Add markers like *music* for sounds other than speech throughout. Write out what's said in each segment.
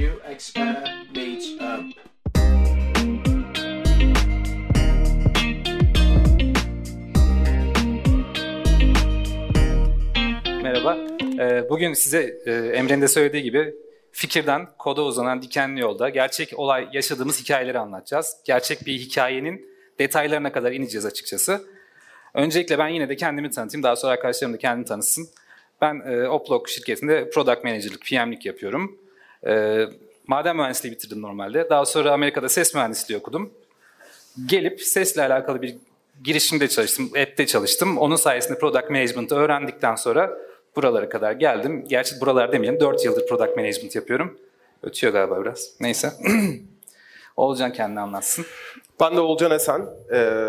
You expert meets up. Merhaba. Ee, Bugün size e, Emre'nin de söylediği gibi fikirden koda uzanan dikenli yolda gerçek olay yaşadığımız hikayeleri anlatacağız. Gerçek bir hikayenin detaylarına kadar ineceğiz açıkçası. Öncelikle ben yine de kendimi tanıtayım. Daha sonra arkadaşlarım da kendini tanısın. Ben e, Oplog şirketinde Product Manager'lık, PM'lik yapıyorum. E, maden mühendisliği bitirdim normalde. Daha sonra Amerika'da ses mühendisliği okudum. Gelip sesle alakalı bir girişimde çalıştım, app'te çalıştım. Onun sayesinde Product Management'ı öğrendikten sonra buralara kadar geldim. Gerçi buralar demeyelim, 4 yıldır Product Management yapıyorum. Ötüyor galiba biraz. Neyse. *clears throat* Olcan kendini anlatsın. Ben de Olcan Esen. E,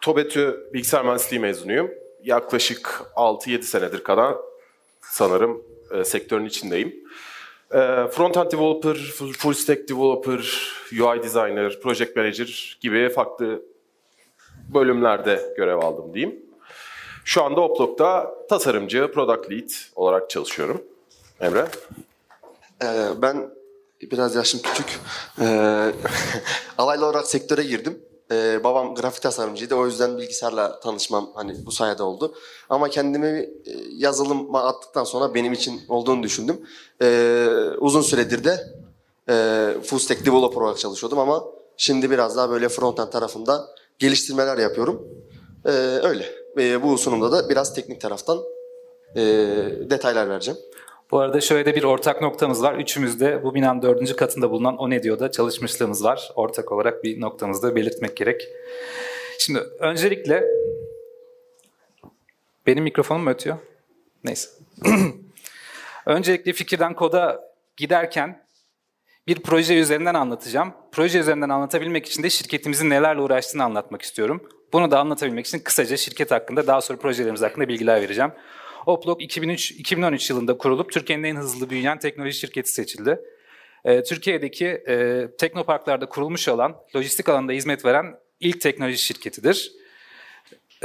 TOBETÜ bilgisayar mühendisliği mezunuyum. Yaklaşık 6-7 senedir kadar sanırım e, sektörün içindeyim. E, Frontend developer, full stack developer, UI designer, project manager gibi farklı bölümlerde görev aldım diyeyim. Şu anda Oplog'da tasarımcı, product lead olarak çalışıyorum. Emre? Ee, ben biraz yaşım küçük. Ee, *laughs* alaylı olarak sektöre girdim. Ee, babam grafik tasarımcıydı. O yüzden bilgisayarla tanışmam hani bu sayede oldu. Ama kendimi e, yazılıma attıktan sonra benim için olduğunu düşündüm. Ee, uzun süredir de e, full stack developer olarak çalışıyordum ama şimdi biraz daha böyle frontend tarafında geliştirmeler yapıyorum. Ee, öyle. Ee, bu sunumda da biraz teknik taraftan e, detaylar vereceğim. Bu arada şöyle de bir ortak noktamız var. Üçümüz de bu binanın dördüncü katında bulunan Onedio'da çalışmışlığımız var. Ortak olarak bir noktamızı da belirtmek gerek. Şimdi öncelikle benim mikrofonum ötüyor? Neyse. *clears throat* öncelikle fikirden koda giderken bir proje üzerinden anlatacağım. Proje üzerinden anlatabilmek için de şirketimizin nelerle uğraştığını anlatmak istiyorum. Bunu da anlatabilmek için kısaca şirket hakkında daha sonra projelerimiz hakkında bilgiler vereceğim. Oplog 2003, 2013 yılında kurulup Türkiye'nin en hızlı büyüyen teknoloji şirketi seçildi. Ee, Türkiye'deki e, teknoparklarda kurulmuş olan, lojistik alanında hizmet veren ilk teknoloji şirketidir.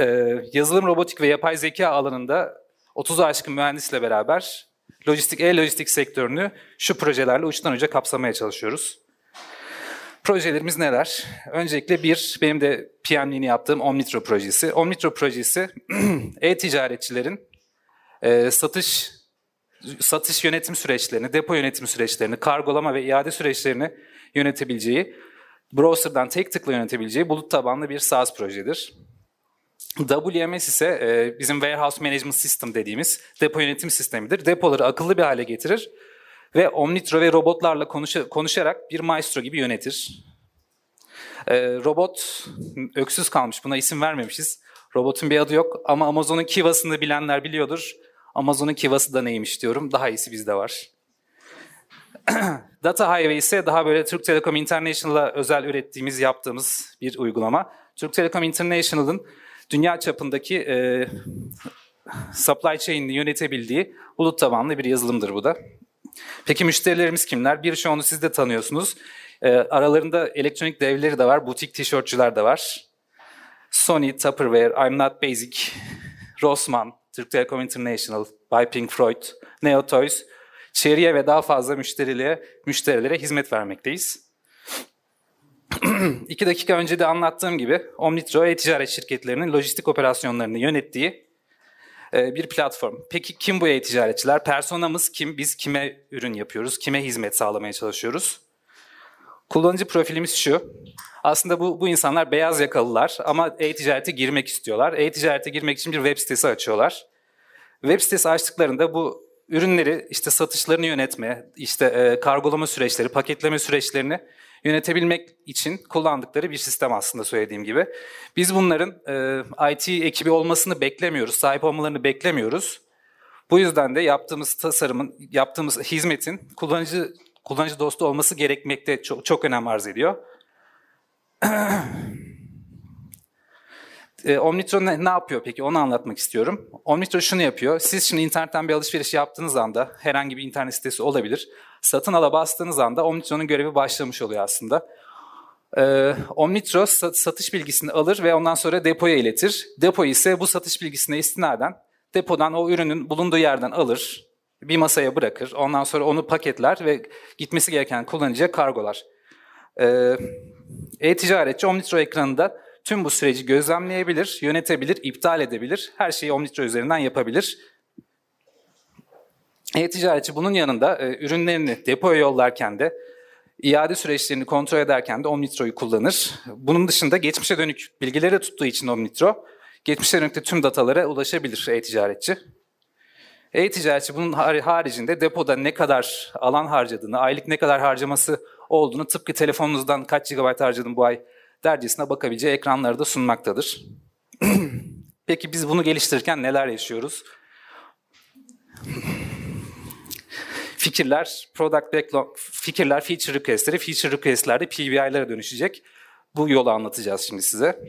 Ee, yazılım, robotik ve yapay zeka alanında 30'u aşkın mühendisle beraber lojistik, e-lojistik sektörünü şu projelerle uçtan uca kapsamaya çalışıyoruz. Projelerimiz neler? Öncelikle bir, benim de PM'liğini yaptığım Omnitro projesi. Omnitro projesi *clears throat* e-ticaretçilerin e, satış satış yönetim süreçlerini, depo yönetim süreçlerini, kargolama ve iade süreçlerini yönetebileceği, browser'dan tek tıkla yönetebileceği bulut tabanlı bir SaaS projedir. WMS ise e, bizim Warehouse Management System dediğimiz depo yönetim sistemidir. Depoları akıllı bir hale getirir ve Omnitro ve robotlarla konuşa, konuşarak bir maestro gibi yönetir. E, robot öksüz kalmış, buna isim vermemişiz. Robotun bir adı yok ama Amazon'un Kiva'sını bilenler biliyordur. Amazon'un Kiva'sı da neymiş diyorum. Daha iyisi bizde var. *clears throat* Data Highway ise daha böyle Türk Telekom International'a özel ürettiğimiz, yaptığımız bir uygulama. Türk Telekom International'ın dünya çapındaki e, supply chain'ini yönetebildiği bulut tabanlı bir yazılımdır bu da. Peki müşterilerimiz kimler? Bir çoğunu siz de tanıyorsunuz. E, aralarında elektronik devleri de var, butik tişörtçüler de var. Sony, Tupperware, I'm Not Basic, Rossmann, Türk Telekom International, By Pink Floyd, Neo Toys, çeriye ve daha fazla müşterilere, müşterilere hizmet vermekteyiz. *clears throat* İki dakika önce de anlattığım gibi Omnitro e-ticaret şirketlerinin lojistik operasyonlarını yönettiği e, bir platform. Peki kim bu e-ticaretçiler? Personamız kim? Biz kime ürün yapıyoruz? Kime hizmet sağlamaya çalışıyoruz? Kullanıcı profilimiz şu. Aslında bu, bu insanlar beyaz yakalılar ama e-ticarete girmek istiyorlar. E-ticarete girmek için bir web sitesi açıyorlar. Web sitesi açtıklarında bu ürünleri işte satışlarını yönetme, işte e, kargolama süreçleri, paketleme süreçlerini yönetebilmek için kullandıkları bir sistem aslında söylediğim gibi. Biz bunların e, IT ekibi olmasını beklemiyoruz, sahip olmalarını beklemiyoruz. Bu yüzden de yaptığımız tasarımın, yaptığımız hizmetin kullanıcı kullanıcı dostu olması gerekmekte çok, çok önem arz ediyor. *clears throat* e, Omnitro ne, ne yapıyor peki onu anlatmak istiyorum. Omnitro şunu yapıyor. Siz şimdi internetten bir alışveriş yaptığınız anda herhangi bir internet sitesi olabilir. Satın ala bastığınız anda Omnitro'nun görevi başlamış oluyor aslında. E, Omnitro satış bilgisini alır ve ondan sonra depoya iletir. Depo ise bu satış bilgisine istinaden depodan o ürünün bulunduğu yerden alır bir masaya bırakır. Ondan sonra onu paketler ve gitmesi gereken kullanıcıya kargolar. Ee, E-ticaretçi Omnitro ekranında tüm bu süreci gözlemleyebilir, yönetebilir, iptal edebilir. Her şeyi Omnitro üzerinden yapabilir. E-ticaretçi bunun yanında e, ürünlerini depoya yollarken de iade süreçlerini kontrol ederken de Omnitro'yu kullanır. Bunun dışında geçmişe dönük bilgileri tuttuğu için Omnitro, geçmişe dönük de tüm datalara ulaşabilir e-ticaretçi. E-ticaretçi bunun haricinde depoda ne kadar alan harcadığını, aylık ne kadar harcaması olduğunu tıpkı telefonunuzdan kaç GB harcadım bu ay dercesine bakabileceği ekranları da sunmaktadır. *clears throat* Peki biz bunu geliştirirken neler yaşıyoruz? fikirler, product backlog, fikirler feature request'leri, feature request'lerde PBI'lere dönüşecek. Bu yolu anlatacağız şimdi size.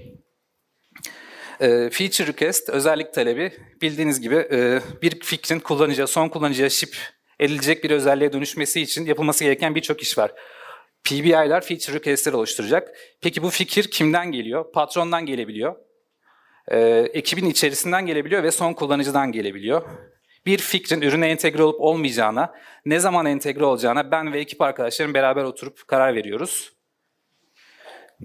E, feature request, özellik talebi bildiğiniz gibi e, bir fikrin kullanıcıya, son kullanıcıya ship edilecek bir özelliğe dönüşmesi için yapılması gereken birçok iş var. PBI'ler feature request'leri oluşturacak. Peki bu fikir kimden geliyor? Patrondan gelebiliyor. E, ekibin içerisinden gelebiliyor ve son kullanıcıdan gelebiliyor bir fikrin ürüne entegre olup olmayacağına, ne zaman entegre olacağına ben ve ekip arkadaşlarım beraber oturup karar veriyoruz.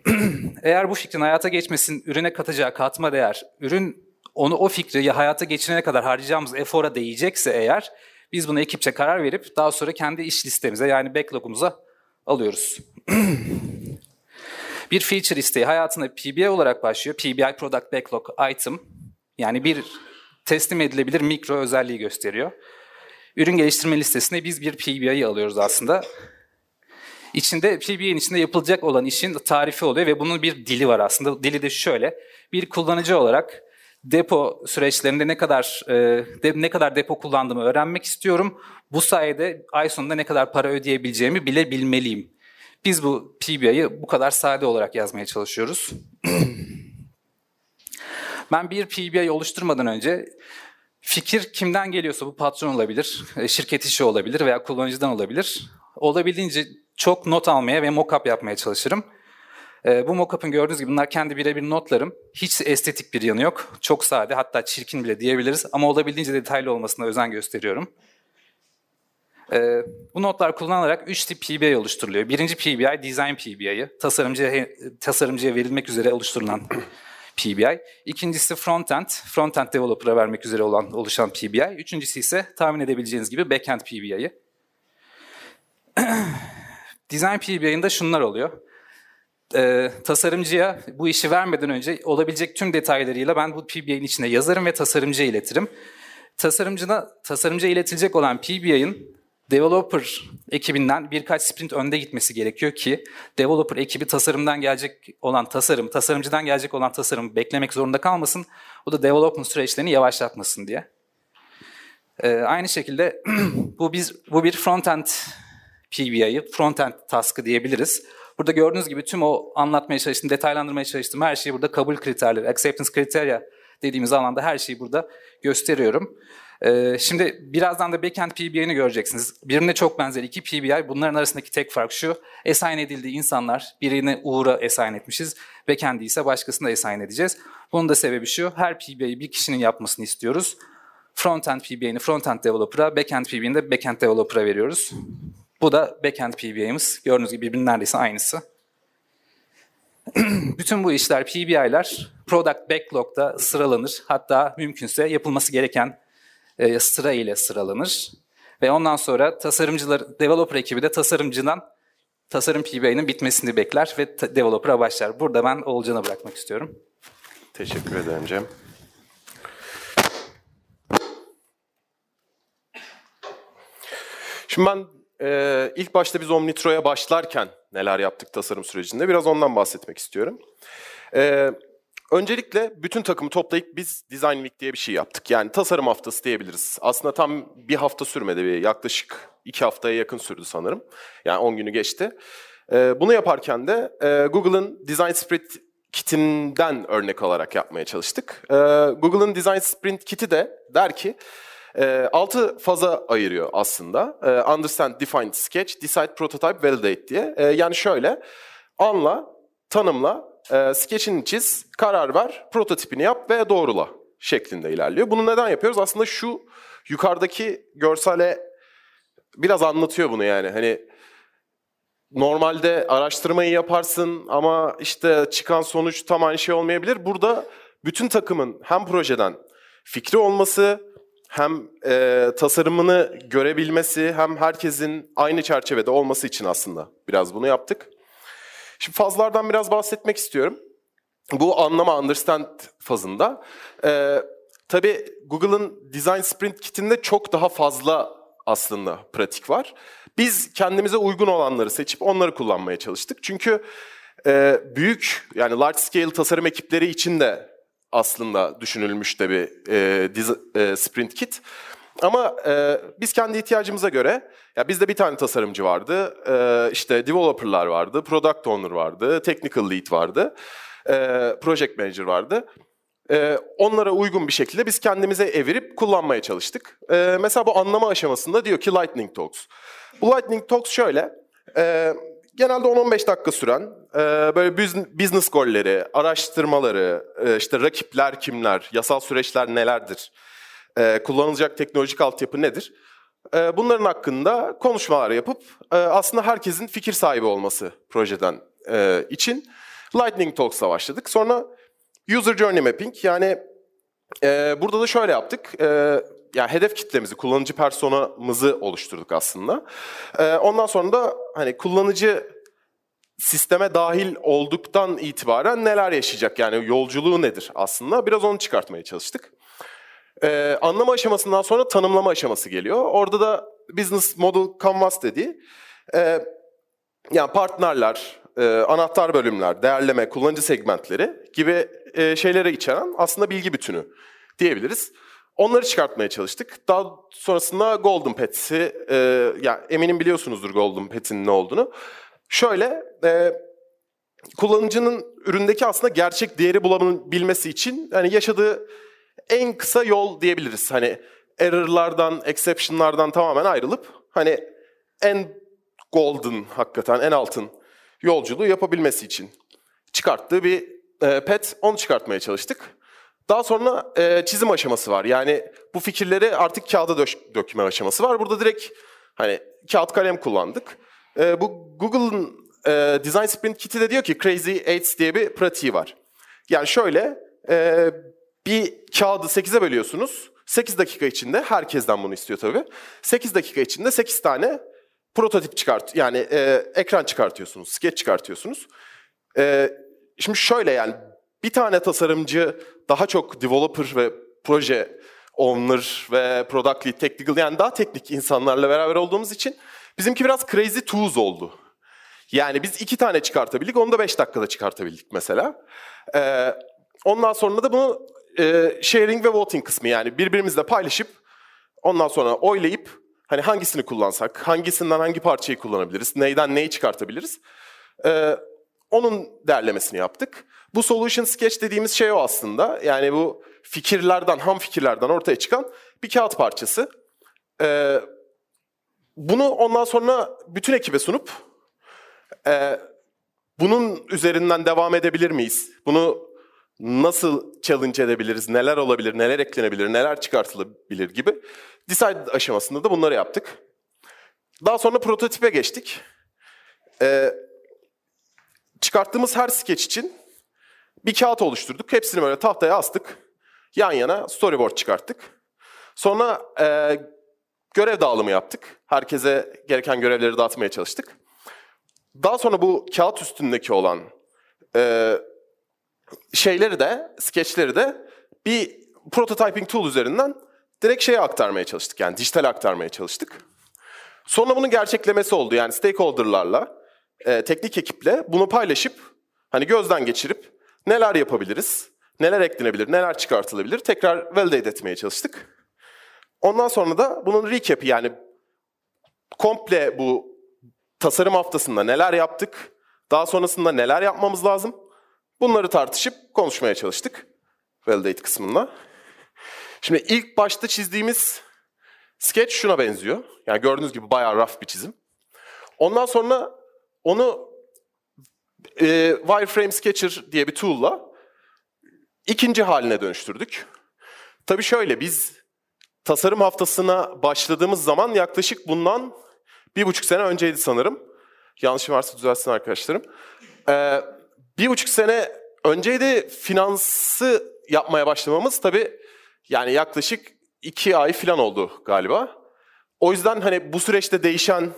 *clears throat* Eğer bu fikrin hayata geçmesin, ürüne katacağı katma değer, ürün onu o fikri hayata geçirene kadar harcayacağımız efora değecekse eğer, biz bunu ekipçe karar verip daha sonra kendi iş listemize yani backlog'umuza alıyoruz. *clears throat* bir feature isteği hayatında PBI olarak başlıyor. PBI Product Backlog Item. Yani bir teslim edilebilir mikro özelliği gösteriyor. Ürün geliştirme listesine biz bir PBI'yi alıyoruz aslında. İçinde PBI'nin içinde yapılacak olan işin tarifi oluyor ve bunun bir dili var aslında. Dili de şöyle. Bir kullanıcı olarak depo süreçlerinde ne kadar e, de, ne kadar depo kullandığımı öğrenmek istiyorum. Bu sayede ay sonunda ne kadar para ödeyebileceğimi bile bilmeliyim. Biz bu PBI'yi bu kadar sade olarak yazmaya çalışıyoruz. *clears throat* Ben bir PBI oluşturmadan önce fikir kimden geliyorsa bu patron olabilir, e, şirket işi olabilir veya kullanıcıdan olabilir. Olabildiğince çok not almaya ve mock-up yapmaya çalışırım. E, bu mock-up'ın gördüğünüz gibi bunlar kendi birebir notlarım. Hiç estetik bir yanı yok. Çok sade hatta çirkin bile diyebiliriz ama olabildiğince detaylı olmasına özen gösteriyorum. E, bu notlar kullanılarak 3 tip PBI oluşturuluyor. Birinci PBI Design PBI'yi, tasarımcıya, tasarımcıya verilmek üzere oluşturulan *clears throat* PBI. İkincisi frontend, frontend developer'a vermek üzere olan oluşan PBI. Üçüncüsü ise tahmin edebileceğiniz gibi backend PBI'yi. *clears throat* Design PBI'inde şunlar oluyor. Ee, tasarımcıya bu işi vermeden önce olabilecek tüm detaylarıyla ben bu PBI'nin içine yazarım ve tasarımcıya iletirim. Tasarımcına, tasarımcıya iletilecek olan PBI'nin developer ekibinden birkaç sprint önde gitmesi gerekiyor ki developer ekibi tasarımdan gelecek olan tasarım, tasarımcıdan gelecek olan tasarım beklemek zorunda kalmasın. O da development süreçlerini yavaşlatmasın diye. Ee, aynı şekilde *clears throat* bu biz bu bir frontend PBI'yi, frontend task'ı diyebiliriz. Burada gördüğünüz gibi tüm o anlatmaya çalıştığım, detaylandırmaya çalıştığım her şeyi burada kabul kriterleri, acceptance criteria dediğimiz alanda her şeyi burada gösteriyorum. Ee, şimdi birazdan da backend PBI'ni göreceksiniz. Birbirine çok benzer iki PBI. Bunların arasındaki tek fark şu. Assign edildiği insanlar birini Uğur'a assign etmişiz. Backend'i ise başkasına assign edeceğiz. Bunun da sebebi şu. Her PBI'yi bir kişinin yapmasını istiyoruz. Frontend PBI'ni frontend developer'a, backend PBI'ni de backend developer'a veriyoruz. Bu da backend PBI'miz. Gördüğünüz gibi birbirinin neredeyse aynısı. *clears throat* Bütün bu işler, PBI'ler product backlog'da sıralanır. Hatta mümkünse yapılması gereken e, sıra ile sıralanır. Ve ondan sonra tasarımcılar, developer ekibi de tasarımcıdan tasarım PBI'nin bitmesini bekler ve developer'a başlar. Burada ben Oğulcan'a bırakmak istiyorum. Teşekkür ederim Cem. Şimdi ben e, ilk başta biz Omnitro'ya başlarken neler yaptık tasarım sürecinde biraz ondan bahsetmek istiyorum. E, Öncelikle bütün takımı toplayıp biz Design Week diye bir şey yaptık. Yani tasarım haftası diyebiliriz. Aslında tam bir hafta sürmedi. Bir yaklaşık iki haftaya yakın sürdü sanırım. Yani 10 günü geçti. Ee, bunu yaparken de e, Google'ın Design Sprint kitinden örnek alarak yapmaya çalıştık. Ee, Google'ın Design Sprint kiti de der ki e, altı faza ayırıyor aslında. E, understand, Define, Sketch, Decide, Prototype, Validate diye. E, yani şöyle anla, tanımla, e, sketch'ini çiz, karar ver, prototipini yap ve doğrula şeklinde ilerliyor. Bunu neden yapıyoruz? Aslında şu yukarıdaki görsele biraz anlatıyor bunu yani. Hani normalde araştırmayı yaparsın ama işte çıkan sonuç tam aynı şey olmayabilir. Burada bütün takımın hem projeden fikri olması, hem e, tasarımını görebilmesi, hem herkesin aynı çerçevede olması için aslında biraz bunu yaptık. Şimdi fazlardan biraz bahsetmek istiyorum. Bu anlama, understand fazında. E, tabii Google'ın Design Sprint kitinde çok daha fazla aslında pratik var. Biz kendimize uygun olanları seçip onları kullanmaya çalıştık. Çünkü e, büyük yani large scale tasarım ekipleri için de aslında düşünülmüş de bir e, diz- e, sprint kit. Ama e, biz kendi ihtiyacımıza göre, ya bizde bir tane tasarımcı vardı, e, işte developerlar vardı, product owner vardı, technical lead vardı, e, project manager vardı. E, onlara uygun bir şekilde biz kendimize evirip kullanmaya çalıştık. E, mesela bu anlama aşamasında diyor ki Lightning Talks. Bu Lightning Talks şöyle, e, genelde 10-15 dakika süren e, böyle bus- business golleri, araştırmaları, e, işte rakipler kimler, yasal süreçler nelerdir, e, kullanılacak teknolojik altyapı nedir? Bunların hakkında konuşmalar yapıp aslında herkesin fikir sahibi olması projeden için Lightning Talks'la başladık. Sonra User Journey Mapping yani burada da şöyle yaptık. Yani hedef kitlemizi, kullanıcı personamızı oluşturduk aslında. E, ondan sonra da hani kullanıcı sisteme dahil olduktan itibaren neler yaşayacak yani yolculuğu nedir aslında biraz onu çıkartmaya çalıştık. Ee, anlama aşamasından sonra tanımlama aşaması geliyor. Orada da business model canvas dediği e, yani partnerler, e, anahtar bölümler, değerleme, kullanıcı segmentleri gibi e, şeylere içeren aslında bilgi bütünü diyebiliriz. Onları çıkartmaya çalıştık. Daha sonrasında Golden Pets'i, e, ya eminim biliyorsunuzdur Golden Pets'in ne olduğunu. Şöyle, e, kullanıcının üründeki aslında gerçek değeri bulabilmesi için hani yaşadığı en kısa yol diyebiliriz. Hani error'lardan, exception'lardan tamamen ayrılıp hani en golden hakikaten en altın yolculuğu yapabilmesi için çıkarttığı bir e, pet onu çıkartmaya çalıştık. Daha sonra e, çizim aşaması var. Yani bu fikirleri artık kağıda döş- dökme aşaması var. Burada direkt hani kağıt kalem kullandık. E, bu Google'ın e, Design Sprint Kit'i de diyor ki Crazy Eights diye bir pratiği var. Yani şöyle e, bir kağıdı 8'e bölüyorsunuz. 8 dakika içinde herkesten bunu istiyor tabii. 8 dakika içinde 8 tane prototip çıkart yani e, ekran çıkartıyorsunuz, skeç çıkartıyorsunuz. E, şimdi şöyle yani bir tane tasarımcı daha çok developer ve proje owner ve product lead, technical yani daha teknik insanlarla beraber olduğumuz için bizimki biraz crazy tools oldu. Yani biz iki tane çıkartabildik, onu da beş dakikada çıkartabildik mesela. Ee, ondan sonra da bunu e, sharing ve voting kısmı yani birbirimizle paylaşıp ondan sonra oylayıp hani hangisini kullansak, hangisinden hangi parçayı kullanabiliriz, neyden neyi çıkartabiliriz. Ee, onun derlemesini yaptık. Bu solution sketch dediğimiz şey o aslında. Yani bu fikirlerden, ham fikirlerden ortaya çıkan bir kağıt parçası. Ee, bunu ondan sonra bütün ekibe sunup e, bunun üzerinden devam edebilir miyiz? Bunu nasıl challenge edebiliriz? Neler olabilir? Neler eklenebilir? Neler çıkartılabilir gibi decide aşamasında da bunları yaptık. Daha sonra prototipe geçtik. Ee, çıkarttığımız her skeç için bir kağıt oluşturduk. Hepsini böyle tahtaya astık. Yan yana storyboard çıkarttık. Sonra e, görev dağılımı yaptık. Herkese gereken görevleri dağıtmaya çalıştık. Daha sonra bu kağıt üstündeki olan e, şeyleri de, skeçleri de bir prototyping tool üzerinden direkt şeye aktarmaya çalıştık. Yani dijital aktarmaya çalıştık. Sonra bunun gerçeklemesi oldu. Yani stakeholder'larla, e, teknik ekiple bunu paylaşıp hani gözden geçirip neler yapabiliriz, neler eklenebilir, neler çıkartılabilir tekrar validate etmeye çalıştık. Ondan sonra da bunun recap'i yani komple bu tasarım haftasında neler yaptık, daha sonrasında neler yapmamız lazım bunları tartışıp konuşmaya çalıştık validate kısmında. Şimdi ilk başta çizdiğimiz sketch şuna benziyor. Yani gördüğünüz gibi bayağı rough bir çizim. Ondan sonra onu e, Wireframe Sketcher diye bir tool'la ikinci haline dönüştürdük. Tabii şöyle biz tasarım haftasına başladığımız zaman yaklaşık bundan bir buçuk sene önceydi sanırım. Yanlışım varsa düzelsin arkadaşlarım. Ee, bir buçuk sene önceydi finansı yapmaya başlamamız tabii yani yaklaşık iki ay falan oldu galiba. O yüzden hani bu süreçte değişen,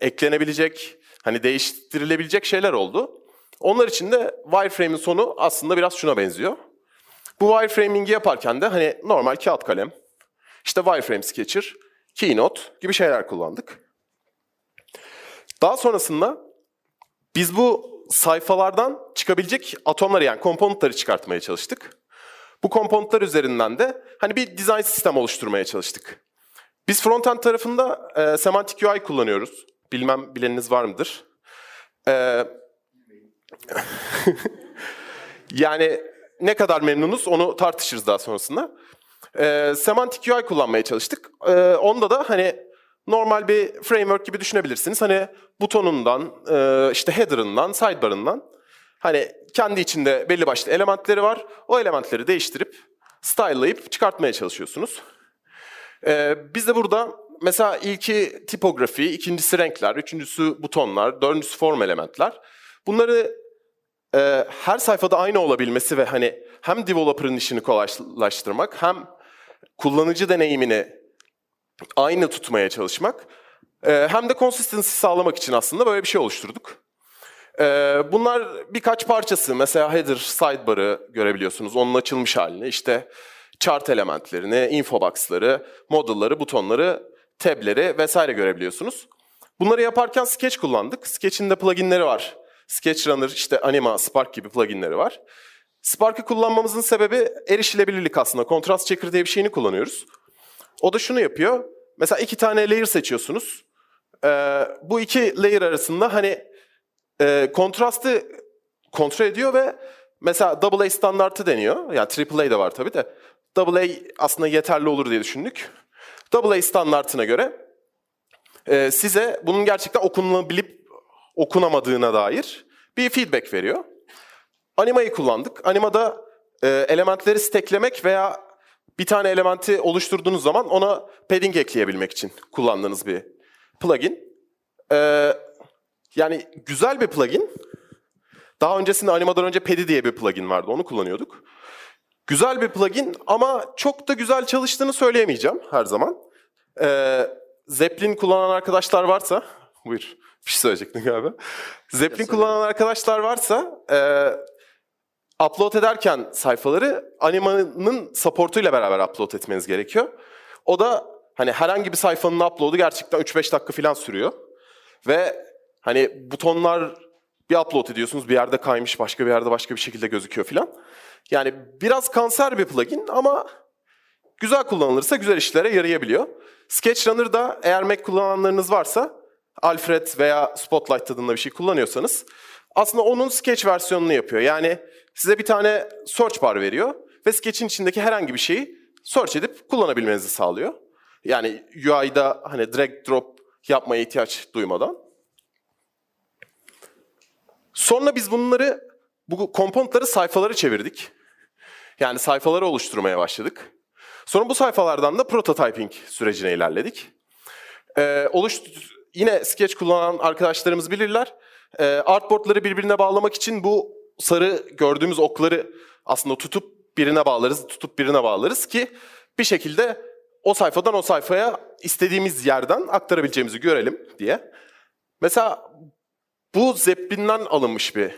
eklenebilecek, hani değiştirilebilecek şeyler oldu. Onlar için de wireframe'in sonu aslında biraz şuna benziyor. Bu wireframing'i yaparken de hani normal kağıt kalem, işte wireframe sketcher, keynote gibi şeyler kullandık. Daha sonrasında biz bu sayfalardan çıkabilecek atomları yani komponentleri çıkartmaya çalıştık. Bu komponentler üzerinden de hani bir design sistem oluşturmaya çalıştık. Biz frontend tarafında e, semantic UI kullanıyoruz. Bilmem bileniniz var mıdır? E, *laughs* yani ne kadar memnunuz onu tartışırız daha sonrasında. E, semantic UI kullanmaya çalıştık. E, onda da hani normal bir framework gibi düşünebilirsiniz. Hani butonundan, e, işte header'ından, sidebar'ından hani kendi içinde belli başlı elementleri var. O elementleri değiştirip, style'layıp çıkartmaya çalışıyorsunuz. E, biz de burada mesela ilki tipografi, ikincisi renkler, üçüncüsü butonlar, dördüncüsü form elementler. Bunları e, her sayfada aynı olabilmesi ve hani hem developer'ın işini kolaylaştırmak hem kullanıcı deneyimini aynı tutmaya çalışmak e, hem de consistency sağlamak için aslında böyle bir şey oluşturduk. E, bunlar birkaç parçası. Mesela header, sidebar'ı görebiliyorsunuz. Onun açılmış halini. İşte chart elementlerini, infobox'ları, modulları, butonları, tableri vesaire görebiliyorsunuz. Bunları yaparken Sketch kullandık. Sketch'in de pluginleri var. Sketch Runner, işte Anima, Spark gibi pluginleri var. Spark'ı kullanmamızın sebebi erişilebilirlik aslında. Kontrast Checker diye bir şeyini kullanıyoruz. O da şunu yapıyor. Mesela iki tane layer seçiyorsunuz. Ee, bu iki layer arasında hani e, kontrastı kontrol ediyor ve mesela double A standartı deniyor. Yani triple A de var tabii de. Double A aslında yeterli olur diye düşündük. Double A standartına göre e, size bunun gerçekten okunabilip okunamadığına dair bir feedback veriyor. Anima'yı kullandık. Anima'da e, elementleri steklemek veya bir tane elementi oluşturduğunuz zaman ona padding ekleyebilmek için kullandığınız bir plugin. Ee, yani güzel bir plugin. Daha öncesinde Anima'dan önce Pedi diye bir plugin vardı. Onu kullanıyorduk. Güzel bir plugin ama çok da güzel çalıştığını söyleyemeyeceğim her zaman. Ee, Zeppelin kullanan arkadaşlar varsa... Buyur. Bir şey söyleyecektin galiba. Zeppelin kullanan arkadaşlar varsa... E, upload ederken sayfaları Anima'nın supportuyla beraber upload etmeniz gerekiyor. O da hani herhangi bir sayfanın upload'u gerçekten 3-5 dakika falan sürüyor. Ve hani butonlar bir upload ediyorsunuz bir yerde kaymış başka bir yerde başka bir şekilde gözüküyor falan. Yani biraz kanser bir plugin ama güzel kullanılırsa güzel işlere yarayabiliyor. Sketchrunner'da eğer Mac kullananlarınız varsa Alfred veya Spotlight tadında bir şey kullanıyorsanız aslında onun Sketch versiyonunu yapıyor. Yani size bir tane search bar veriyor ve Sketch'in içindeki herhangi bir şeyi search edip kullanabilmenizi sağlıyor. Yani UI'da hani drag drop yapmaya ihtiyaç duymadan. Sonra biz bunları, bu komponentleri sayfaları çevirdik. Yani sayfaları oluşturmaya başladık. Sonra bu sayfalardan da prototyping sürecine ilerledik. Ee, oluş, yine Sketch kullanan arkadaşlarımız bilirler. Ee, artboardları birbirine bağlamak için bu sarı gördüğümüz okları aslında tutup birine bağlarız, tutup birine bağlarız ki bir şekilde o sayfadan o sayfaya istediğimiz yerden aktarabileceğimizi görelim diye. Mesela bu Zeppelin'den alınmış bir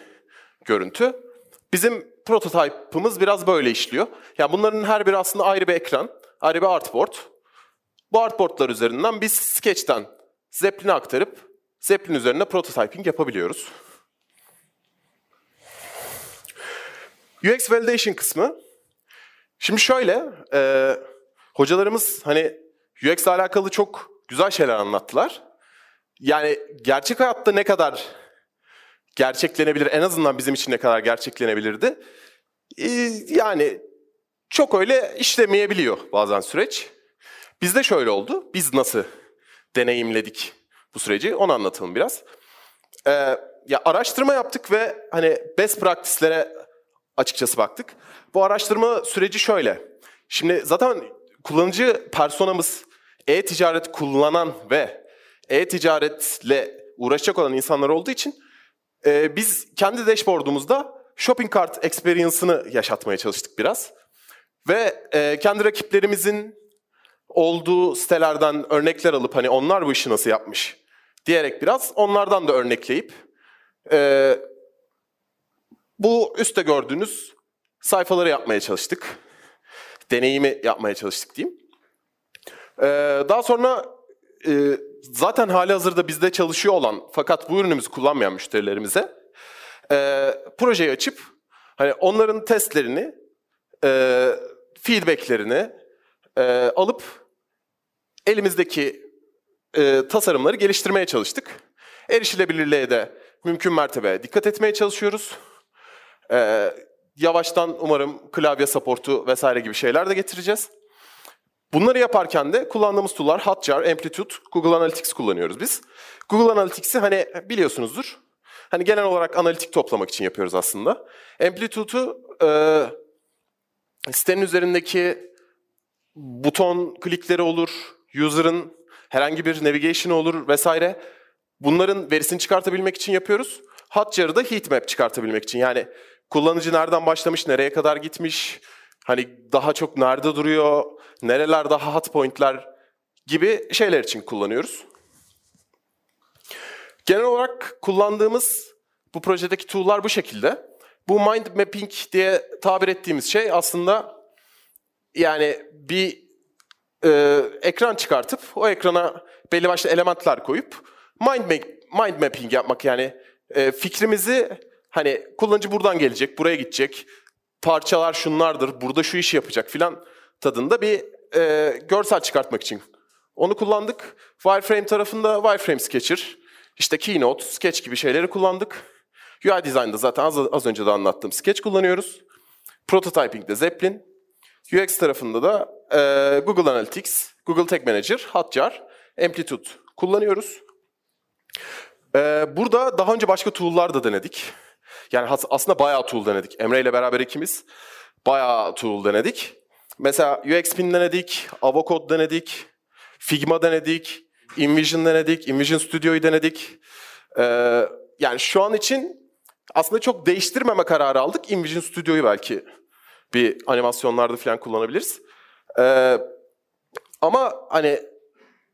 görüntü. Bizim prototype'ımız biraz böyle işliyor. Yani bunların her biri aslında ayrı bir ekran, ayrı bir artboard. Bu artboardlar üzerinden biz Sketch'ten Zeppelin'e aktarıp Zeppelin üzerine prototyping yapabiliyoruz. UX validation kısmı. Şimdi şöyle, e, hocalarımız hani UX ile alakalı çok güzel şeyler anlattılar. Yani gerçek hayatta ne kadar gerçeklenebilir, en azından bizim için ne kadar gerçeklenebilirdi? E, yani çok öyle işlemeyebiliyor bazen süreç. Bizde şöyle oldu, biz nasıl deneyimledik bu süreci onu anlatalım biraz. Ee, ya araştırma yaptık ve hani best practice'lere açıkçası baktık. Bu araştırma süreci şöyle. Şimdi zaten kullanıcı personamız e-ticaret kullanan ve e-ticaretle uğraşacak olan insanlar olduğu için e, biz kendi dashboard'umuzda shopping cart experience'ını yaşatmaya çalıştık biraz. Ve e, kendi rakiplerimizin olduğu sitelerden örnekler alıp hani onlar bu işi nasıl yapmış diyerek biraz onlardan da örnekleyip e, bu üstte gördüğünüz sayfaları yapmaya çalıştık. Deneyimi yapmaya çalıştık diyeyim. E, daha sonra e, zaten hali hazırda bizde çalışıyor olan fakat bu ürünümüzü kullanmayan müşterilerimize e, projeyi açıp hani onların testlerini, e, feedbacklerini e, alıp elimizdeki e, tasarımları geliştirmeye çalıştık. Erişilebilirliğe de mümkün mertebe dikkat etmeye çalışıyoruz. E, yavaştan umarım klavye supportu vesaire gibi şeyler de getireceğiz. Bunları yaparken de kullandığımız tool'lar Hotjar, Amplitude, Google Analytics kullanıyoruz biz. Google Analytics'i hani biliyorsunuzdur. Hani genel olarak analitik toplamak için yapıyoruz aslında. Amplitude'u e, sitenin üzerindeki buton klikleri olur, user'ın herhangi bir navigation olur vesaire. Bunların verisini çıkartabilmek için yapıyoruz. Hotjar'ı da heatmap çıkartabilmek için. Yani kullanıcı nereden başlamış, nereye kadar gitmiş, hani daha çok nerede duruyor, nereler daha hot point'ler gibi şeyler için kullanıyoruz. Genel olarak kullandığımız bu projedeki tool'lar bu şekilde. Bu mind mapping diye tabir ettiğimiz şey aslında yani bir e, ekran çıkartıp o ekrana belli başlı elementler koyup mind, map, mind mapping yapmak yani e, fikrimizi hani kullanıcı buradan gelecek, buraya gidecek, parçalar şunlardır, burada şu işi yapacak filan tadında bir e, görsel çıkartmak için. Onu kullandık. Wireframe tarafında Wireframe Sketcher, işte Keynote, Sketch gibi şeyleri kullandık. UI Design'da zaten az, az önce de anlattığım Sketch kullanıyoruz. Prototyping'de Zeppelin. UX tarafında da e, Google Analytics, Google Tag Manager, Hotjar, Amplitude kullanıyoruz. E, burada daha önce başka tool'lar da denedik. Yani aslında bayağı tool denedik. Emre ile beraber ikimiz bayağı tool denedik. Mesela UXPin denedik, Avocode denedik, Figma denedik, InVision denedik, InVision Studio'yu denedik. Ee, yani şu an için aslında çok değiştirmeme kararı aldık. InVision Studio'yu belki bir animasyonlarda falan kullanabiliriz. Ee, ama hani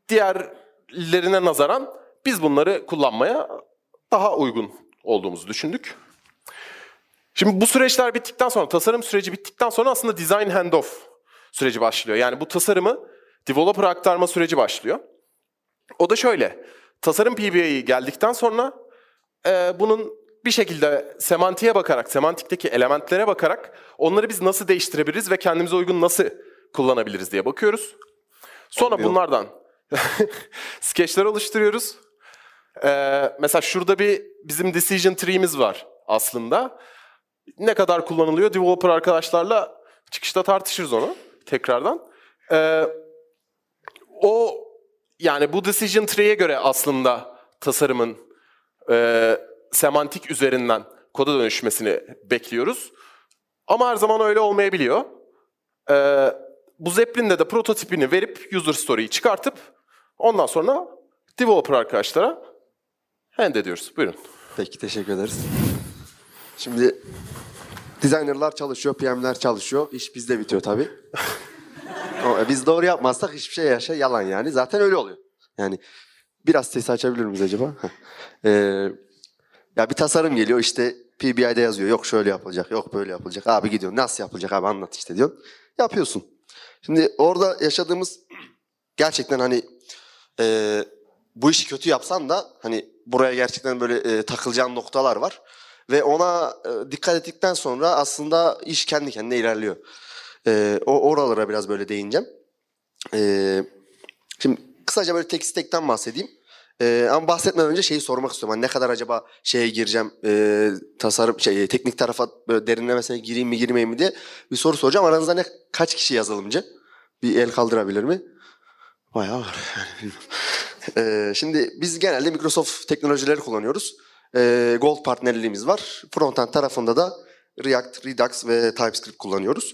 diğerlerine nazaran biz bunları kullanmaya daha uygun olduğumuzu düşündük. Şimdi bu süreçler bittikten sonra, tasarım süreci bittikten sonra aslında design handoff süreci başlıyor. Yani bu tasarımı developer aktarma süreci başlıyor. O da şöyle, tasarım PBA'yı geldikten sonra e, bunun bir şekilde semantiğe bakarak, semantikteki elementlere bakarak onları biz nasıl değiştirebiliriz ve kendimize uygun nasıl kullanabiliriz diye bakıyoruz. Sonra Olmuyor. bunlardan *laughs* skeçler oluşturuyoruz. Ee, mesela şurada bir bizim decision tree'miz var aslında. Ne kadar kullanılıyor developer arkadaşlarla çıkışta tartışırız onu tekrardan. Ee, o yani bu decision tree'ye göre aslında tasarımın e, semantik üzerinden koda dönüşmesini bekliyoruz. Ama her zaman öyle olmayabiliyor. Ee, bu Zeppelin'de de prototipini verip user story'yi çıkartıp ondan sonra developer arkadaşlara hand ediyoruz. Buyurun. Peki teşekkür ederiz. Şimdi designerlar çalışıyor, PM'ler çalışıyor. İş bizde bitiyor tabii. *laughs* Ama biz doğru yapmazsak hiçbir şey yaşa yalan yani. Zaten öyle oluyor. Yani biraz sesi açabilir miyiz acaba? ee, ya bir tasarım geliyor işte PBI'de yazıyor. Yok şöyle yapılacak, yok böyle yapılacak. Abi gidiyorsun nasıl yapılacak abi anlat işte diyorsun. Yapıyorsun. Şimdi orada yaşadığımız gerçekten hani e, bu işi kötü yapsan da hani buraya gerçekten böyle e, takılacağın noktalar var. Ve ona e, dikkat ettikten sonra aslında iş kendi kendine ilerliyor. E, o oralara biraz böyle değineceğim. E, şimdi kısaca böyle tek stekten bahsedeyim. Ee, ama bahsetmeden önce şeyi sormak istiyorum. Hani ne kadar acaba şeye gireceğim, e, tasarım, şey, teknik tarafa böyle derinlemesine gireyim mi girmeyeyim mi diye bir soru soracağım. Aranızda ne kaç kişi yazılımcı? Bir el kaldırabilir mi? Bayağı var. ee, şimdi biz genelde Microsoft teknolojileri kullanıyoruz. Ee, Gold partnerliğimiz var. Frontend tarafında da React, Redux ve TypeScript kullanıyoruz.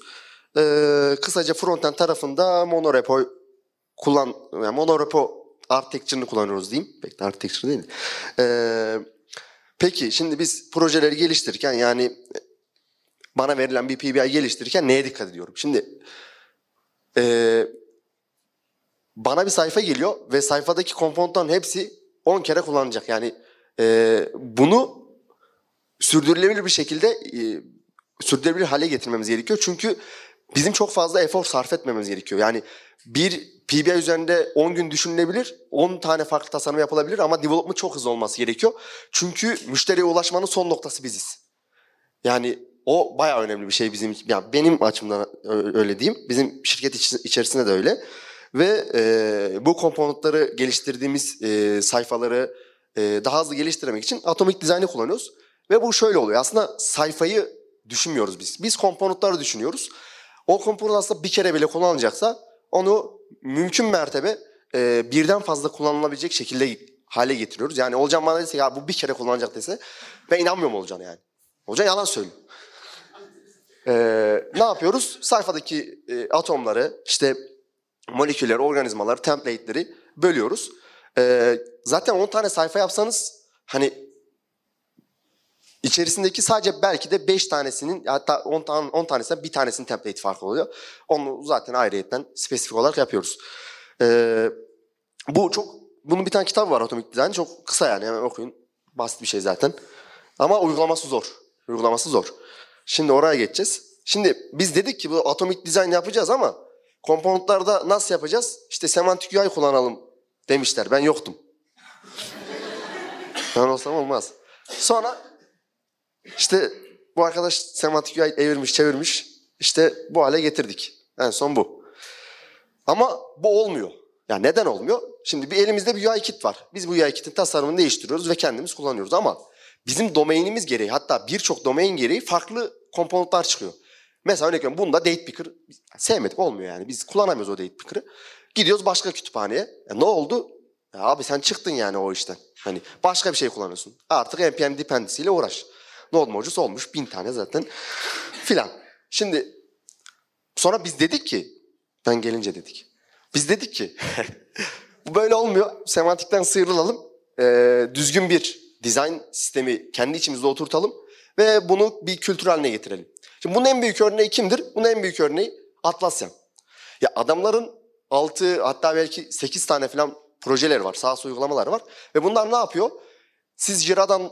Ee, kısaca frontend tarafında monorepo kullan yani monorepo architecture'ını kullanıyoruz diyeyim. Pek de architecture değil. Ee, peki şimdi biz projeleri geliştirirken yani bana verilen bir PBI geliştirirken neye dikkat ediyorum? Şimdi ee, bana bir sayfa geliyor ve sayfadaki komponentlerin hepsi 10 kere kullanılacak. Yani ee, bunu sürdürülebilir bir şekilde e, sürdürülebilir hale getirmemiz gerekiyor. Çünkü bizim çok fazla efor sarf etmemiz gerekiyor. Yani bir PBI üzerinde 10 gün düşünülebilir, 10 tane farklı tasarım yapılabilir ama development çok hızlı olması gerekiyor. Çünkü müşteriye ulaşmanın son noktası biziz. Yani o bayağı önemli bir şey bizim yani benim açımdan öyle diyeyim. Bizim şirket iç- içerisinde de öyle. Ve e, bu komponentleri geliştirdiğimiz e, sayfaları e, daha hızlı geliştirmek için Atomic Design'ı kullanıyoruz. Ve bu şöyle oluyor. Aslında sayfayı düşünmüyoruz biz. Biz komponentleri düşünüyoruz. O komponent aslında bir kere bile kullanılacaksa onu mümkün mertebe e, birden fazla kullanılabilecek şekilde hale getiriyoruz. Yani Olcan bana dese ya bu bir kere kullanılacak dese ben inanmıyorum Olcan'a yani. Olcan yalan söylüyor. Ee, ne yapıyoruz? Sayfadaki e, atomları, işte molekülleri, organizmaları, template'leri bölüyoruz. Ee, zaten 10 tane sayfa yapsanız hani içerisindeki sadece belki de 5 tanesinin hatta 10 tane 10 tanesinden bir tanesinin template farkı oluyor. Onu zaten ayrıyetten spesifik olarak yapıyoruz. Ee, bu çok bunun bir tane kitabı var Atomic Design. Çok kısa yani hemen okuyun. Basit bir şey zaten. Ama uygulaması zor. Uygulaması zor. Şimdi oraya geçeceğiz. Şimdi biz dedik ki bu Atomic Design yapacağız ama komponentlarda nasıl yapacağız? İşte semantik UI kullanalım demişler. Ben yoktum. ben olsam olmaz. Sonra işte bu arkadaş semantik UI evirmiş çevirmiş. İşte bu hale getirdik. En son bu. Ama bu olmuyor. Ya neden olmuyor? Şimdi bir elimizde bir UI kit var. Biz bu UI kitin tasarımını değiştiriyoruz ve kendimiz kullanıyoruz ama bizim domainimiz gereği hatta birçok domain gereği farklı komponentler çıkıyor. Mesela örnek veriyorum bunda date picker sevmedik olmuyor yani. Biz kullanamıyoruz o date picker'ı. Gidiyoruz başka kütüphaneye. Ya ne oldu? Ya abi sen çıktın yani o işten. Hani başka bir şey kullanıyorsun. Artık npm dependency ile uğraş. Node modules olmuş bin tane zaten filan. Şimdi sonra biz dedik ki ben gelince dedik. Biz dedik ki *laughs* bu böyle olmuyor. Semantikten sıyrılalım. Ee, düzgün bir dizayn sistemi kendi içimizde oturtalım ve bunu bir kültür haline getirelim. Şimdi bunun en büyük örneği kimdir? Bunun en büyük örneği Atlassian. Ya adamların 6 hatta belki 8 tane falan projeleri var. SaaS uygulamaları var. Ve bunlar ne yapıyor? Siz Jira'dan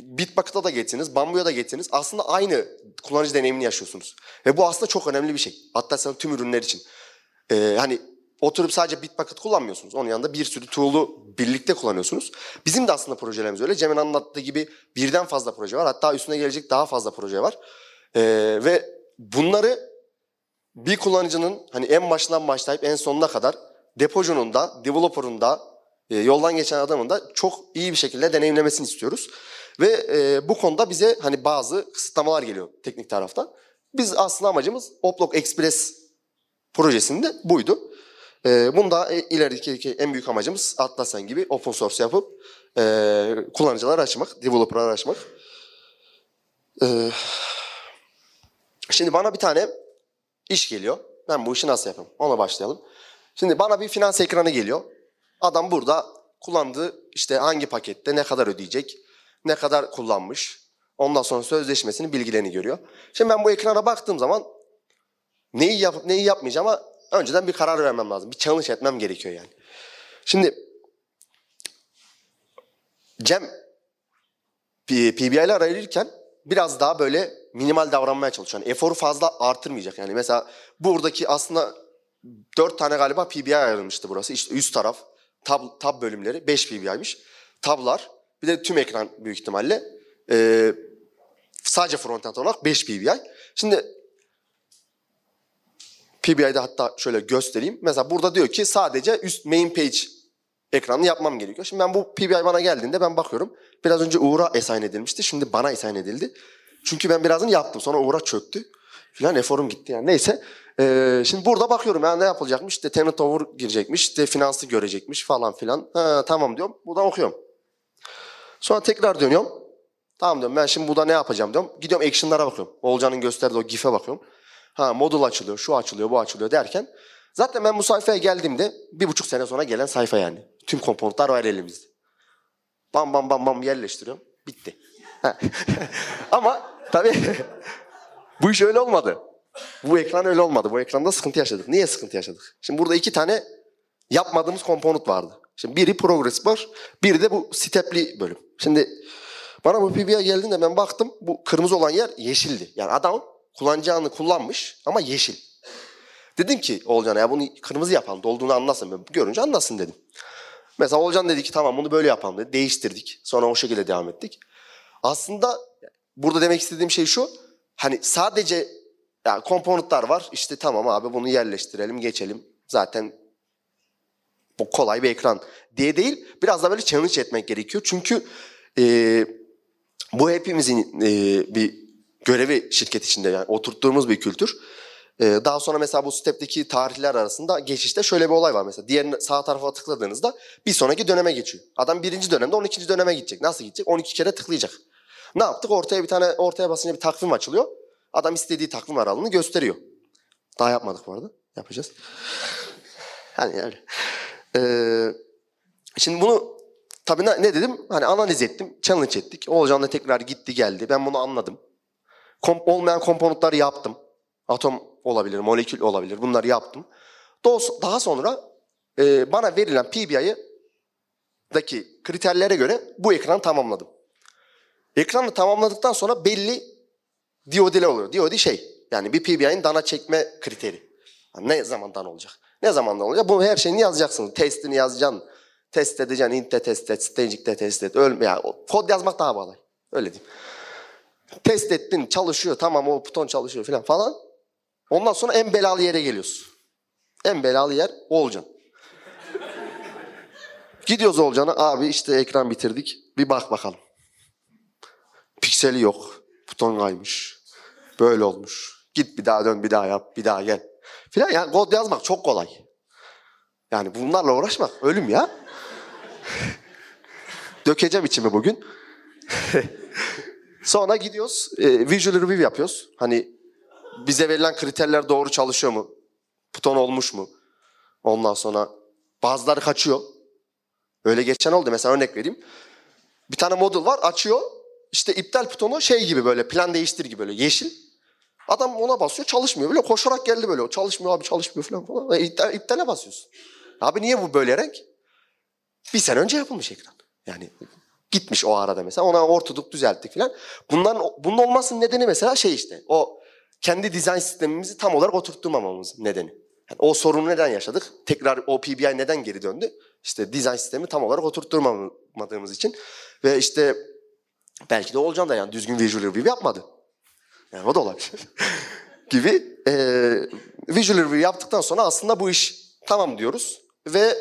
Bitbucket'a da geçsiniz, Bambu'ya da geçsiniz. Aslında aynı kullanıcı deneyimini yaşıyorsunuz. Ve bu aslında çok önemli bir şey. Atlassian tüm ürünler için. Ee, hani oturup sadece Bitbucket kullanmıyorsunuz. Onun yanında bir sürü tool'u birlikte kullanıyorsunuz. Bizim de aslında projelerimiz öyle. Cem'in anlattığı gibi birden fazla proje var. Hatta üstüne gelecek daha fazla proje var. Ee, ve bunları bir kullanıcının hani en başından başlayıp en sonuna kadar depocunun da, developer'ın da, e, yoldan geçen adamın da çok iyi bir şekilde deneyimlemesini istiyoruz. Ve e, bu konuda bize hani bazı kısıtlamalar geliyor teknik taraftan. Biz aslında amacımız Oplog Express projesinde buydu. E, bunda e, ilerideki en büyük amacımız Atlassian gibi open source yapıp e, kullanıcıları açmak, developer'ları açmak. E, şimdi bana bir tane iş geliyor. Ben bu işi nasıl yapayım? Ona başlayalım. Şimdi bana bir finans ekranı geliyor. Adam burada kullandığı işte hangi pakette ne kadar ödeyecek, ne kadar kullanmış. Ondan sonra sözleşmesinin bilgilerini görüyor. Şimdi ben bu ekrana baktığım zaman neyi yapıp neyi yapmayacağıma önceden bir karar vermem lazım. Bir challenge etmem gerekiyor yani. Şimdi Cem PBI'ler ayırırken biraz daha böyle minimal davranmaya çalışıyor. Yani eforu fazla artırmayacak. Yani mesela buradaki aslında dört tane galiba PBI ayrılmıştı burası. İşte üst taraf, tab, tab bölümleri 5 PBI'miş. Tablar, bir de tüm ekran büyük ihtimalle. Ee, sadece frontend olarak 5 PBI. Şimdi PBI'de hatta şöyle göstereyim. Mesela burada diyor ki sadece üst main page ekranını yapmam gerekiyor. Şimdi ben bu PBI bana geldiğinde ben bakıyorum. Biraz önce Uğur'a assign edilmişti. Şimdi bana assign edildi. Çünkü ben birazını yaptım. Sonra Uğur'a çöktü. Filan eforum gitti yani. Neyse. Ee, şimdi burada bakıyorum yani ne yapılacakmış? İşte tenant over girecekmiş. işte finansı görecekmiş falan filan. Ha, tamam diyorum. Buradan okuyorum. Sonra tekrar dönüyorum. Tamam diyorum ben şimdi burada ne yapacağım diyorum. Gidiyorum action'lara bakıyorum. Olcan'ın gösterdiği o gif'e bakıyorum. Ha modul açılıyor, şu açılıyor, bu açılıyor derken zaten ben bu sayfaya geldiğimde bir buçuk sene sonra gelen sayfa yani. Tüm komponentler var elimizde. Bam bam bam bam yerleştiriyorum. Bitti. *laughs* Ama tabii *laughs* bu iş öyle olmadı. Bu ekran öyle olmadı. Bu ekranda sıkıntı yaşadık. Niye sıkıntı yaşadık? Şimdi burada iki tane yapmadığımız komponent vardı. Şimdi biri progress bar, biri de bu stepli bölüm. Şimdi bana bu PBA geldiğinde ben baktım bu kırmızı olan yer yeşildi. Yani adam kullanacağını kullanmış ama yeşil. Dedim ki Olcan ya bunu kırmızı yapalım dolduğunu anlasın. Ben görünce anlasın dedim. Mesela Olcan dedi ki tamam bunu böyle yapalım dedi. Değiştirdik. Sonra o şekilde devam ettik. Aslında burada demek istediğim şey şu. Hani sadece yani komponentler var. İşte tamam abi bunu yerleştirelim geçelim. Zaten bu kolay bir ekran diye değil. Biraz da böyle challenge etmek gerekiyor. Çünkü e, bu hepimizin e, bir görevi şirket içinde yani oturttuğumuz bir kültür. E, daha sonra mesela bu step'teki tarihler arasında geçişte şöyle bir olay var mesela. Diğer sağ tarafa tıkladığınızda bir sonraki döneme geçiyor. Adam birinci dönemde 12. döneme gidecek. Nasıl gidecek? 12 kere tıklayacak. Ne yaptık? Ortaya bir tane ortaya basınca bir takvim açılıyor. Adam istediği takvim aralığını gösteriyor. Daha yapmadık bu arada. Yapacağız. Hani öyle. Ee, şimdi bunu tabii ne, ne dedim? Hani analiz ettim, challenge ettik. Oğulcan da tekrar gitti geldi. Ben bunu anladım. Kom- olmayan komponentleri yaptım. Atom olabilir, molekül olabilir. Bunları yaptım. Daha- sonra e, bana verilen PBI'yi daki kriterlere göre bu ekranı tamamladım. Ekranı tamamladıktan sonra belli diodeler oluyor. Diode şey yani bir PBI'nin dana çekme kriteri. Yani ne zaman dana olacak? Ne zaman dana olacak? Bu her şeyini yazacaksın. Testini yazacaksın. Test edeceksin. Int'te test et. Staging'de test et. Ölme ya. o Kod yazmak daha kolay. Öyle diyeyim. Test ettin çalışıyor. Tamam o buton çalışıyor falan falan. Ondan sonra en belalı yere geliyorsun. En belalı yer Oğulcan. Gidiyoruz Oğulcan'a. Abi işte ekran bitirdik. Bir bak bakalım. Pikseli yok. Buton kaymış. Böyle olmuş. Git bir daha dön bir daha yap bir daha gel. Filan yani kod yazmak çok kolay. Yani bunlarla uğraşmak ölüm ya. Dökeceğim içimi bugün. Sonra gidiyoruz e, visual review yapıyoruz. Hani bize verilen kriterler doğru çalışıyor mu? Buton olmuş mu? Ondan sonra bazıları kaçıyor. Öyle geçen oldu. Mesela örnek vereyim. Bir tane model var açıyor. İşte iptal butonu şey gibi böyle plan değiştir gibi böyle yeşil. Adam ona basıyor çalışmıyor. Böyle koşarak geldi böyle. Çalışmıyor abi çalışmıyor falan. falan. E, iptal, iptale basıyorsun. Abi niye bu böyle renk? Bir sene önce yapılmış ekran. Yani gitmiş o arada mesela. Ona ortoduk düzelttik falan. Bunların, bunun olmasının nedeni mesela şey işte. O kendi dizayn sistemimizi tam olarak oturtturmamamız nedeni. Yani o sorunu neden yaşadık? Tekrar o PBI neden geri döndü? İşte dizayn sistemi tam olarak oturtturmadığımız için. Ve işte belki de Olcan da yani düzgün visual review yapmadı. Yani o da olabilir. *laughs* gibi. E, visual review yaptıktan sonra aslında bu iş tamam diyoruz. Ve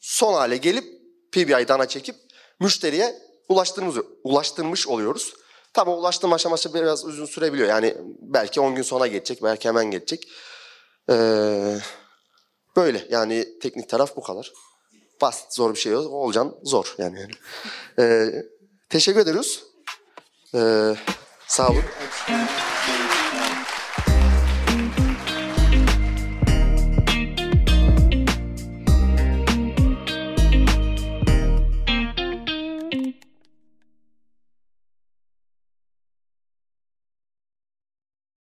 son hale gelip PBI dana çekip müşteriye ulaştırmış, ulaştırmış oluyoruz. Tabii ulaştırma aşaması biraz uzun sürebiliyor. Yani belki 10 gün sonra geçecek, belki hemen geçecek. Ee, böyle yani teknik taraf bu kadar. Basit zor bir şey yok. Olcan zor yani. Ee, teşekkür ederiz. Ee, sağ olun.